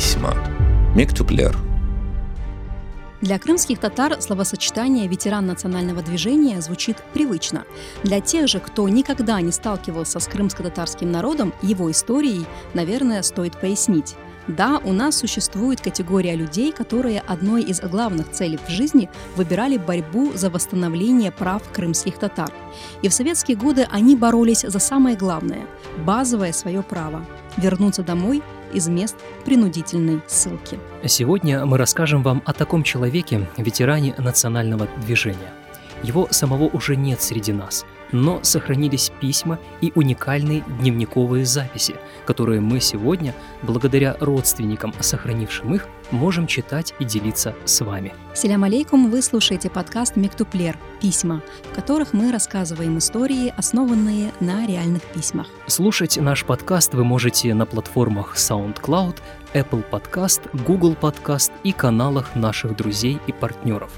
Письма. Мектюплер. Для крымских татар словосочетание «ветеран национального движения» звучит привычно. Для тех же, кто никогда не сталкивался с крымско-татарским народом, его историей, наверное, стоит пояснить. Да, у нас существует категория людей, которые одной из главных целей в жизни выбирали борьбу за восстановление прав крымских татар. И в советские годы они боролись за самое главное – базовое свое право – вернуться домой из мест принудительной ссылки. Сегодня мы расскажем вам о таком человеке, ветеране национального движения. Его самого уже нет среди нас – но сохранились письма и уникальные дневниковые записи, которые мы сегодня, благодаря родственникам, сохранившим их, можем читать и делиться с вами. Селям алейкум, вы слушаете подкаст «Мектюплер. Письма», в которых мы рассказываем истории, основанные на реальных письмах. Слушать наш подкаст вы можете на платформах SoundCloud, Apple Podcast, Google Podcast и каналах наших друзей и партнеров.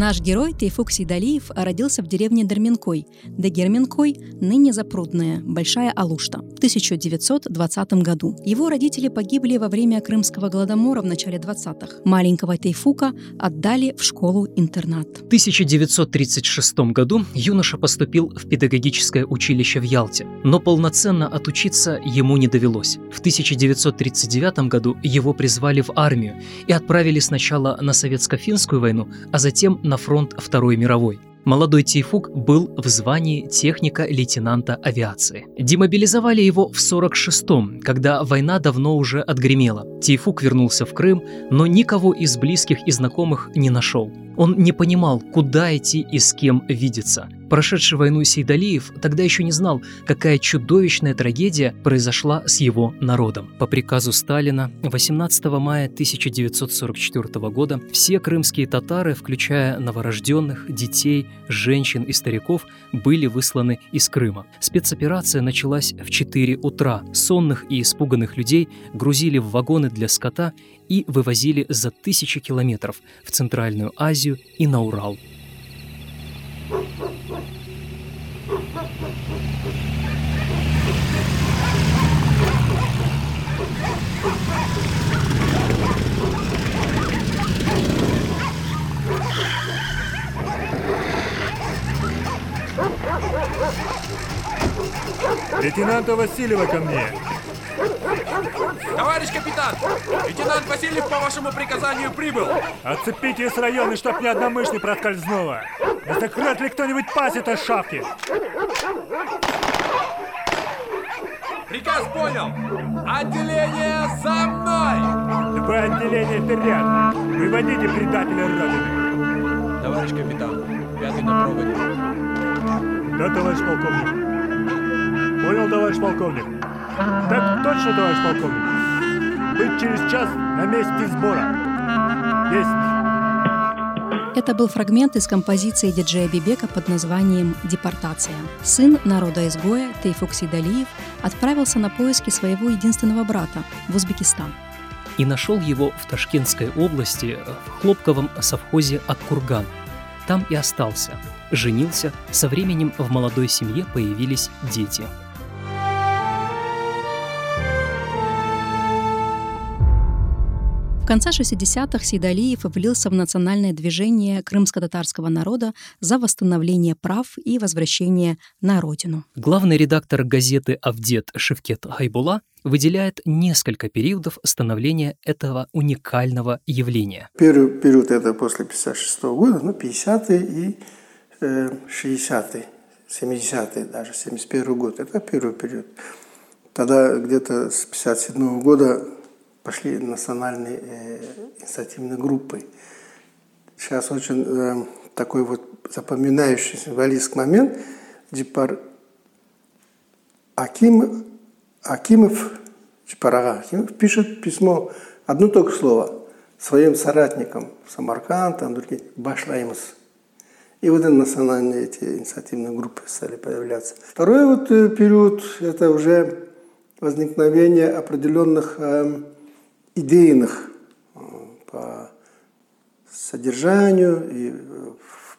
Наш герой Тейфук Сейдалиев родился в деревне Дарменкой, Дагерменкой, ныне Запрудная, Большая Алушта, в 1920 году. Его родители погибли во время Крымского голодомора в начале 20-х. Маленького Тейфука отдали в школу-интернат. В 1936 году юноша поступил в педагогическое училище в Ялте, но полноценно отучиться ему не довелось. В 1939 году его призвали в армию и отправили сначала на советско-финскую войну, а затем на фронт Второй мировой. Молодой Тейфук был в звании техника-лейтенанта авиации. Демобилизовали его в 46-м, когда война давно уже отгремела. Тейфук вернулся в Крым, но никого из близких и знакомых не нашел. Он не понимал, куда идти и с кем видеться. Прошедший войну Сейдалиев тогда еще не знал, какая чудовищная трагедия произошла с его народом. По приказу Сталина 18 мая 1944 года все крымские татары, включая новорожденных, детей, женщин и стариков, были высланы из Крыма. Спецоперация началась в 4 утра. Сонных и испуганных людей грузили в вагоны для скота и вывозили за тысячи километров в Центральную Азию и на Урал. Лейтенанта Васильева ко мне. Товарищ капитан, лейтенант Васильев по вашему приказанию прибыл. Отцепите с района, чтоб ни одна мышь не проскользнула. Да закрыт ли кто-нибудь пасть этой шапки? Приказ понял. Отделение за мной! Любое отделение вперед! Выводите предателя Родины! Товарищ капитан, пятый на проводе. Да, товарищ полковник. Понял, товарищ полковник? Так точно, товарищ полковник. Быть через час на месте сбора. Есть. Это был фрагмент из композиции диджея Бибека под названием «Депортация». Сын народа-изгоя Тейфук Сидалиев отправился на поиски своего единственного брата в Узбекистан. И нашел его в Ташкентской области в хлопковом совхозе Аккурган. Там и остался. Женился, со временем в молодой семье появились дети – конце 60-х Сейдалиев влился в национальное движение крымско-татарского народа за восстановление прав и возвращение на родину. Главный редактор газеты «Авдет» Шевкет Хайбула выделяет несколько периодов становления этого уникального явления. Первый период – это после 56 -го года, ну, 50-е и э, 60-е, 70-е даже, 71 год. Это первый период. Тогда где-то с 57 -го года пошли национальные э, инициативные группы. Сейчас очень э, такой вот запоминающийся символический момент. Джипар Аким, Акимов, Джипарага Акимов пишет письмо, одно только слово, своим соратникам Самарканд, там другие, Башлаймас. И вот это национальные эти инициативные группы стали появляться. Второй вот э, период – это уже возникновение определенных э, идейных э, по содержанию и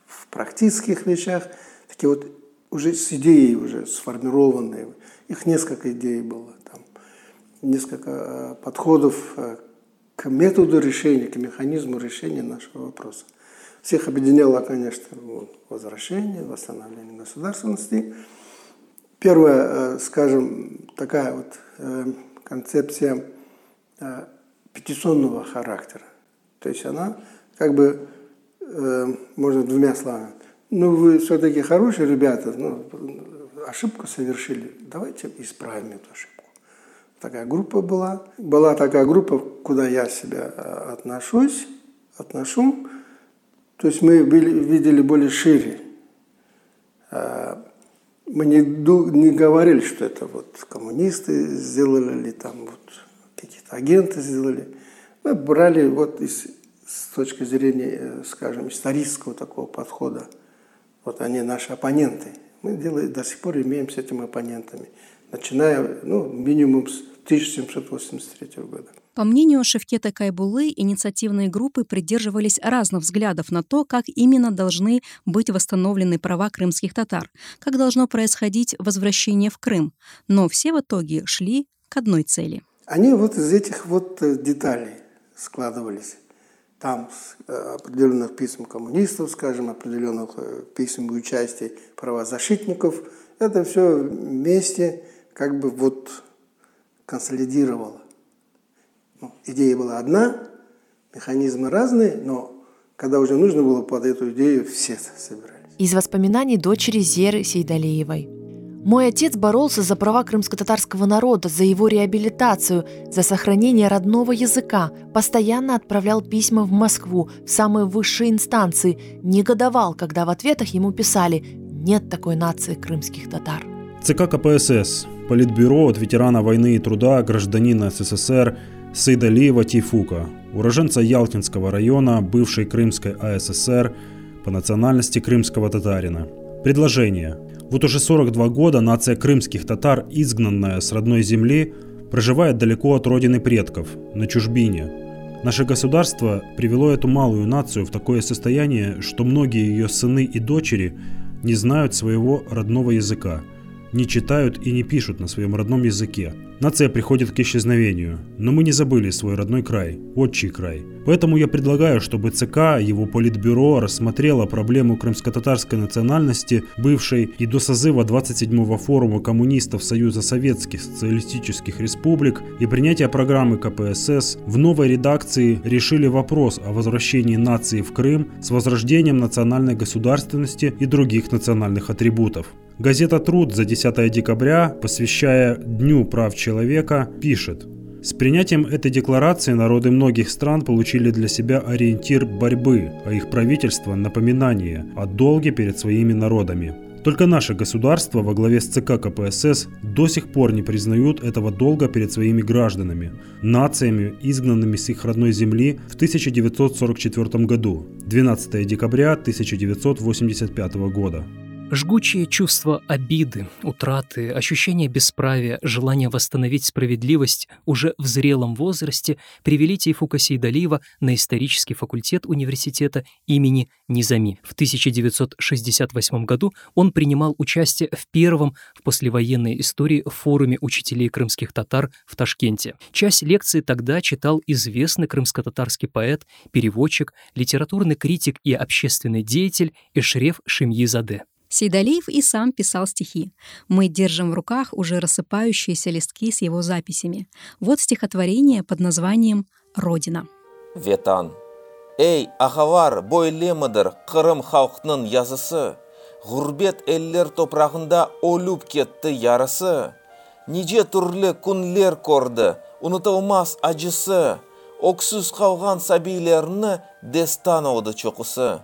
в практических вещах, такие вот уже с идеей уже сформированной. Их несколько идей было, там, несколько э, подходов э, к методу решения, к механизму решения нашего вопроса. Всех объединяло, конечно, возвращение, восстановление государственности. Первая, скажем, такая вот концепция петиционного характера. То есть она как бы, можно двумя словами, ну вы все-таки хорошие ребята, ну, ошибку совершили, давайте исправим эту ошибку. Такая группа была. Была такая группа, куда я себя а, отношусь, отношу. То есть мы видели более шире. А, мы не, не говорили, что это вот коммунисты сделали или там вот какие-то агенты сделали. Мы брали вот из, с точки зрения, э, скажем, исторического такого подхода – вот они наши оппоненты. Мы делаем, до сих пор имеем с этими оппонентами, начиная ну, минимум с 1783 года. По мнению Шевкета Кайбулы, инициативные группы придерживались разных взглядов на то, как именно должны быть восстановлены права крымских татар, как должно происходить возвращение в Крым. Но все в итоге шли к одной цели. Они вот из этих вот э, деталей складывались там э, определенных писем коммунистов, скажем, определенных э, писем и участий правозащитников. Это все вместе как бы вот консолидировало. Ну, идея была одна, механизмы разные, но когда уже нужно было под эту идею, все собирались. Из воспоминаний дочери Зеры Сейдалеевой – мой отец боролся за права крымско-татарского народа, за его реабилитацию, за сохранение родного языка, постоянно отправлял письма в Москву, в самые высшие инстанции, негодовал, когда в ответах ему писали «нет такой нации крымских татар». ЦК КПСС, Политбюро от ветерана войны и труда, гражданина СССР Сейдалиева Тейфука, уроженца Ялтинского района, бывшей Крымской АССР, по национальности крымского татарина. Предложение – вот уже 42 года нация крымских татар, изгнанная с родной земли, проживает далеко от родины предков, на чужбине. Наше государство привело эту малую нацию в такое состояние, что многие ее сыны и дочери не знают своего родного языка – не читают и не пишут на своем родном языке. Нация приходит к исчезновению, но мы не забыли свой родной край, отчий край. Поэтому я предлагаю, чтобы ЦК, его политбюро рассмотрело проблему крымско-татарской национальности, бывшей и до созыва 27-го форума коммунистов Союза Советских Социалистических Республик и принятия программы КПСС в новой редакции решили вопрос о возвращении нации в Крым с возрождением национальной государственности и других национальных атрибутов. Газета «Труд» за 10 декабря, посвящая Дню прав человека, пишет с принятием этой декларации народы многих стран получили для себя ориентир борьбы, а их правительство – напоминание о долге перед своими народами. Только наше государство во главе с ЦК КПСС до сих пор не признают этого долга перед своими гражданами, нациями, изгнанными с их родной земли в 1944 году, 12 декабря 1985 года. Жгучее чувство обиды, утраты, ощущение бесправия, желание восстановить справедливость уже в зрелом возрасте привели Тейфука Сейдалиева на исторический факультет университета имени Низами. В 1968 году он принимал участие в первом в послевоенной истории форуме учителей крымских татар в Ташкенте. Часть лекции тогда читал известный крымско-татарский поэт, переводчик, литературный критик и общественный деятель Эшреф Шемьизаде. Сейдалиев и сам писал стихи. Мы держим в руках уже рассыпающиеся листки с его записями. Вот стихотворение под названием «Родина». Ветан. Эй, ағалар, бойлемыдыр Қырым халқының язысы, ғұрбет эллер топрағында олюп кетті ярысы. Неже түрлі күнлер көрді, ұнытылмас ажысы, Оксыз қалған сәбейлеріні дестан олды чоқысы.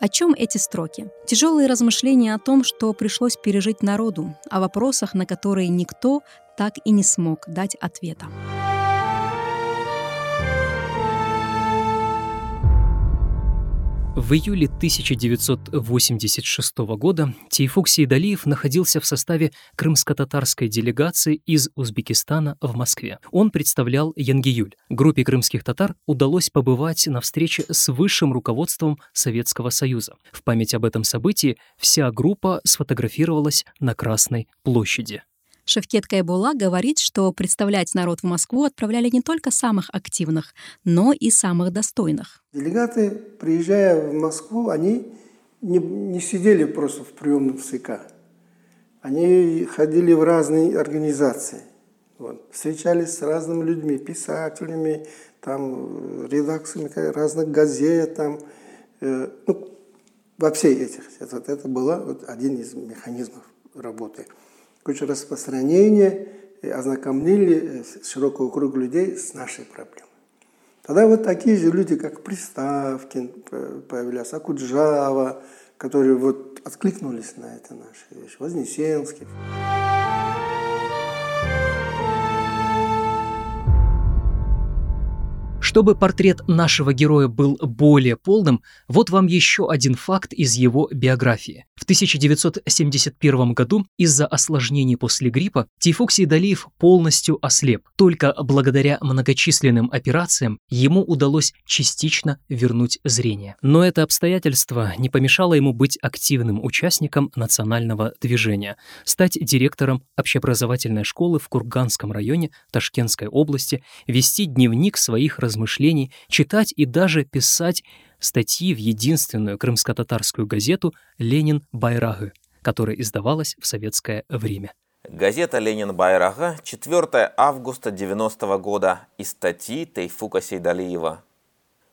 О чем эти строки? Тяжелые размышления о том, что пришлось пережить народу, о вопросах, на которые никто так и не смог дать ответа. В июле 1986 года Тейфук Сейдалиев находился в составе крымско-татарской делегации из Узбекистана в Москве. Он представлял Янгиюль. Группе крымских татар удалось побывать на встрече с высшим руководством Советского Союза. В память об этом событии вся группа сфотографировалась на Красной площади. Шевкет Кайбула говорит, что представлять народ в Москву отправляли не только самых активных, но и самых достойных. Делегаты, приезжая в Москву, они не, не сидели просто в приемном ЦК. Они ходили в разные организации. Вот. Встречались с разными людьми, писателями, там, редакциями разных газет, там, э, ну, во всех этих. Это, это был вот один из механизмов работы кучу распространения, ознакомили э, широкого круга людей с нашей проблемой. Тогда вот такие же люди, как Приставкин появлялся, Акуджава, которые вот откликнулись на это наши вещи, Вознесенский. Чтобы портрет нашего героя был более полным, вот вам еще один факт из его биографии. В 1971 году из-за осложнений после гриппа Тейфук Сейдалиев полностью ослеп. Только благодаря многочисленным операциям ему удалось частично вернуть зрение. Но это обстоятельство не помешало ему быть активным участником национального движения, стать директором общеобразовательной школы в Курганском районе Ташкентской области, вести дневник своих размышлений размышлений, читать и даже писать статьи в единственную крымско-татарскую газету «Ленин Байрагы», которая издавалась в советское время. Газета «Ленин Байрага», 4 августа 90 года, из статьи Тейфука Сейдалиева.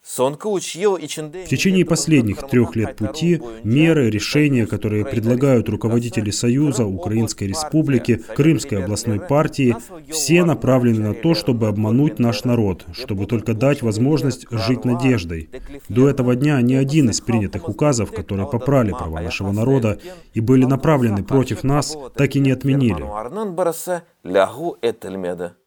В течение последних трех лет пути меры, решения, которые предлагают руководители Союза, Украинской Республики, Крымской областной партии, все направлены на то, чтобы обмануть наш народ, чтобы только дать возможность жить надеждой. До этого дня ни один из принятых указов, которые попрали права нашего народа и были направлены против нас, так и не отменили.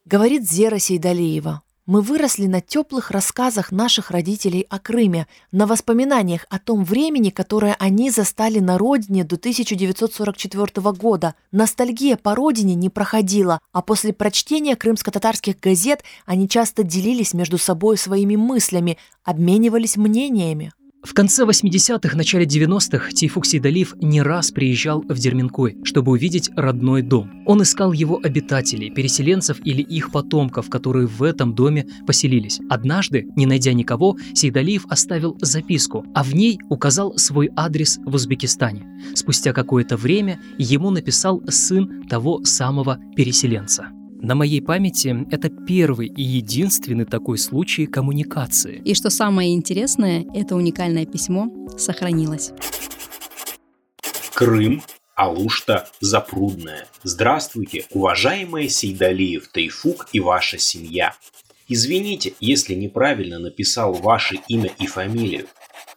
Говорит Зера Сейдалиева. Мы выросли на теплых рассказах наших родителей о Крыме, на воспоминаниях о том времени, которое они застали на родине до 1944 года. Ностальгия по родине не проходила, а после прочтения крымско-татарских газет они часто делились между собой своими мыслями, обменивались мнениями. В конце 80-х, начале 90-х Тейфук Сейдалиев не раз приезжал в Дерминкой, чтобы увидеть родной дом. Он искал его обитателей, переселенцев или их потомков, которые в этом доме поселились. Однажды, не найдя никого, Сейдалиев оставил записку, а в ней указал свой адрес в Узбекистане. Спустя какое-то время ему написал сын того самого переселенца. На моей памяти это первый и единственный такой случай коммуникации. И что самое интересное, это уникальное письмо сохранилось. Крым, Алушта, Запрудная. Здравствуйте, уважаемые Сейдалиев, Тайфук и ваша семья. Извините, если неправильно написал ваше имя и фамилию.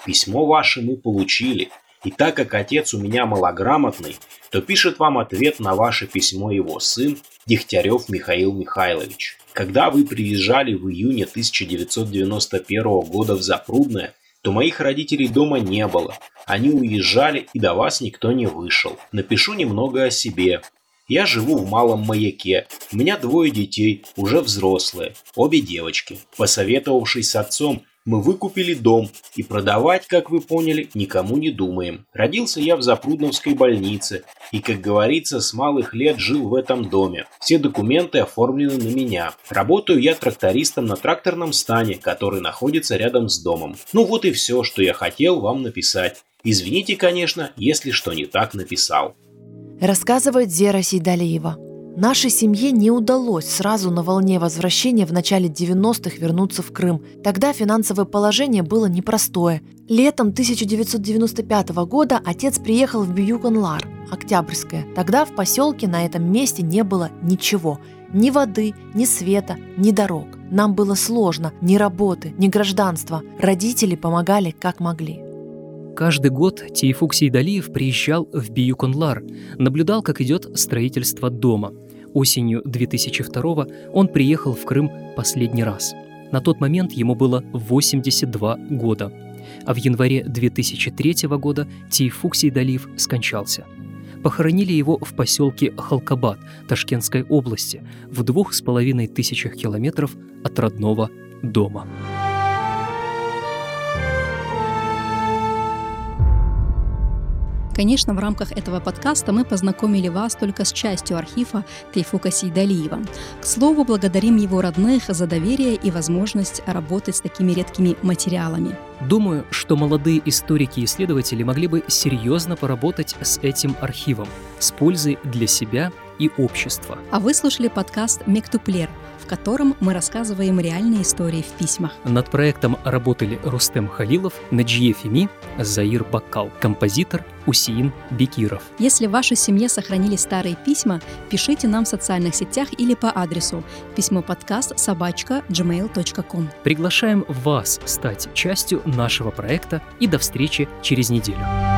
Письмо ваше мы получили, и так как отец у меня малограмотный, то пишет вам ответ на ваше письмо его сын Дегтярев Михаил Михайлович. Когда вы приезжали в июне 1991 года в Запрудное, то моих родителей дома не было. Они уезжали, и до вас никто не вышел. Напишу немного о себе. Я живу в Малом Маяке. У меня двое детей, уже взрослые, обе девочки. Посоветовавшись с отцом, мы выкупили дом и продавать, как вы поняли, никому не думаем. Родился я в Запрудновской больнице и, как говорится, с малых лет жил в этом доме. Все документы оформлены на меня. Работаю я трактористом на тракторном стане, который находится рядом с домом. Ну вот и все, что я хотел вам написать. Извините, конечно, если что не так написал. Рассказывает Зера Сейдалиева. Нашей семье не удалось сразу на волне возвращения в начале 90-х вернуться в Крым. Тогда финансовое положение было непростое. Летом 1995 года отец приехал в Бьюконлар, Октябрьское. Тогда в поселке на этом месте не было ничего. Ни воды, ни света, ни дорог. Нам было сложно, ни работы, ни гражданства. Родители помогали как могли. Каждый год Тейфук Сейдалиев приезжал в Биюконлар, наблюдал, как идет строительство дома. Осенью 2002 он приехал в Крым последний раз. На тот момент ему было 82 года. А в январе 2003 года Тейфук Сейдалиев скончался. Похоронили его в поселке Халкабад Ташкентской области в двух с половиной тысячах километров от родного дома. Конечно, в рамках этого подкаста мы познакомили вас только с частью архива Тейфука Сейдалиева. К слову, благодарим его родных за доверие и возможность работать с такими редкими материалами. Думаю, что молодые историки и исследователи могли бы серьезно поработать с этим архивом с пользой для себя и общества. А вы слушали подкаст «Мектюплер», котором мы рассказываем реальные истории в письмах. Над проектом работали Рустем Халилов, Наджие Феми, Заир Бакал, композитор Усиин Бекиров. Если в вашей семье сохранили старые письма, пишите нам в социальных сетях или по адресу письмо подкаст собачка gmail.com. Приглашаем вас стать частью нашего проекта и до встречи через неделю.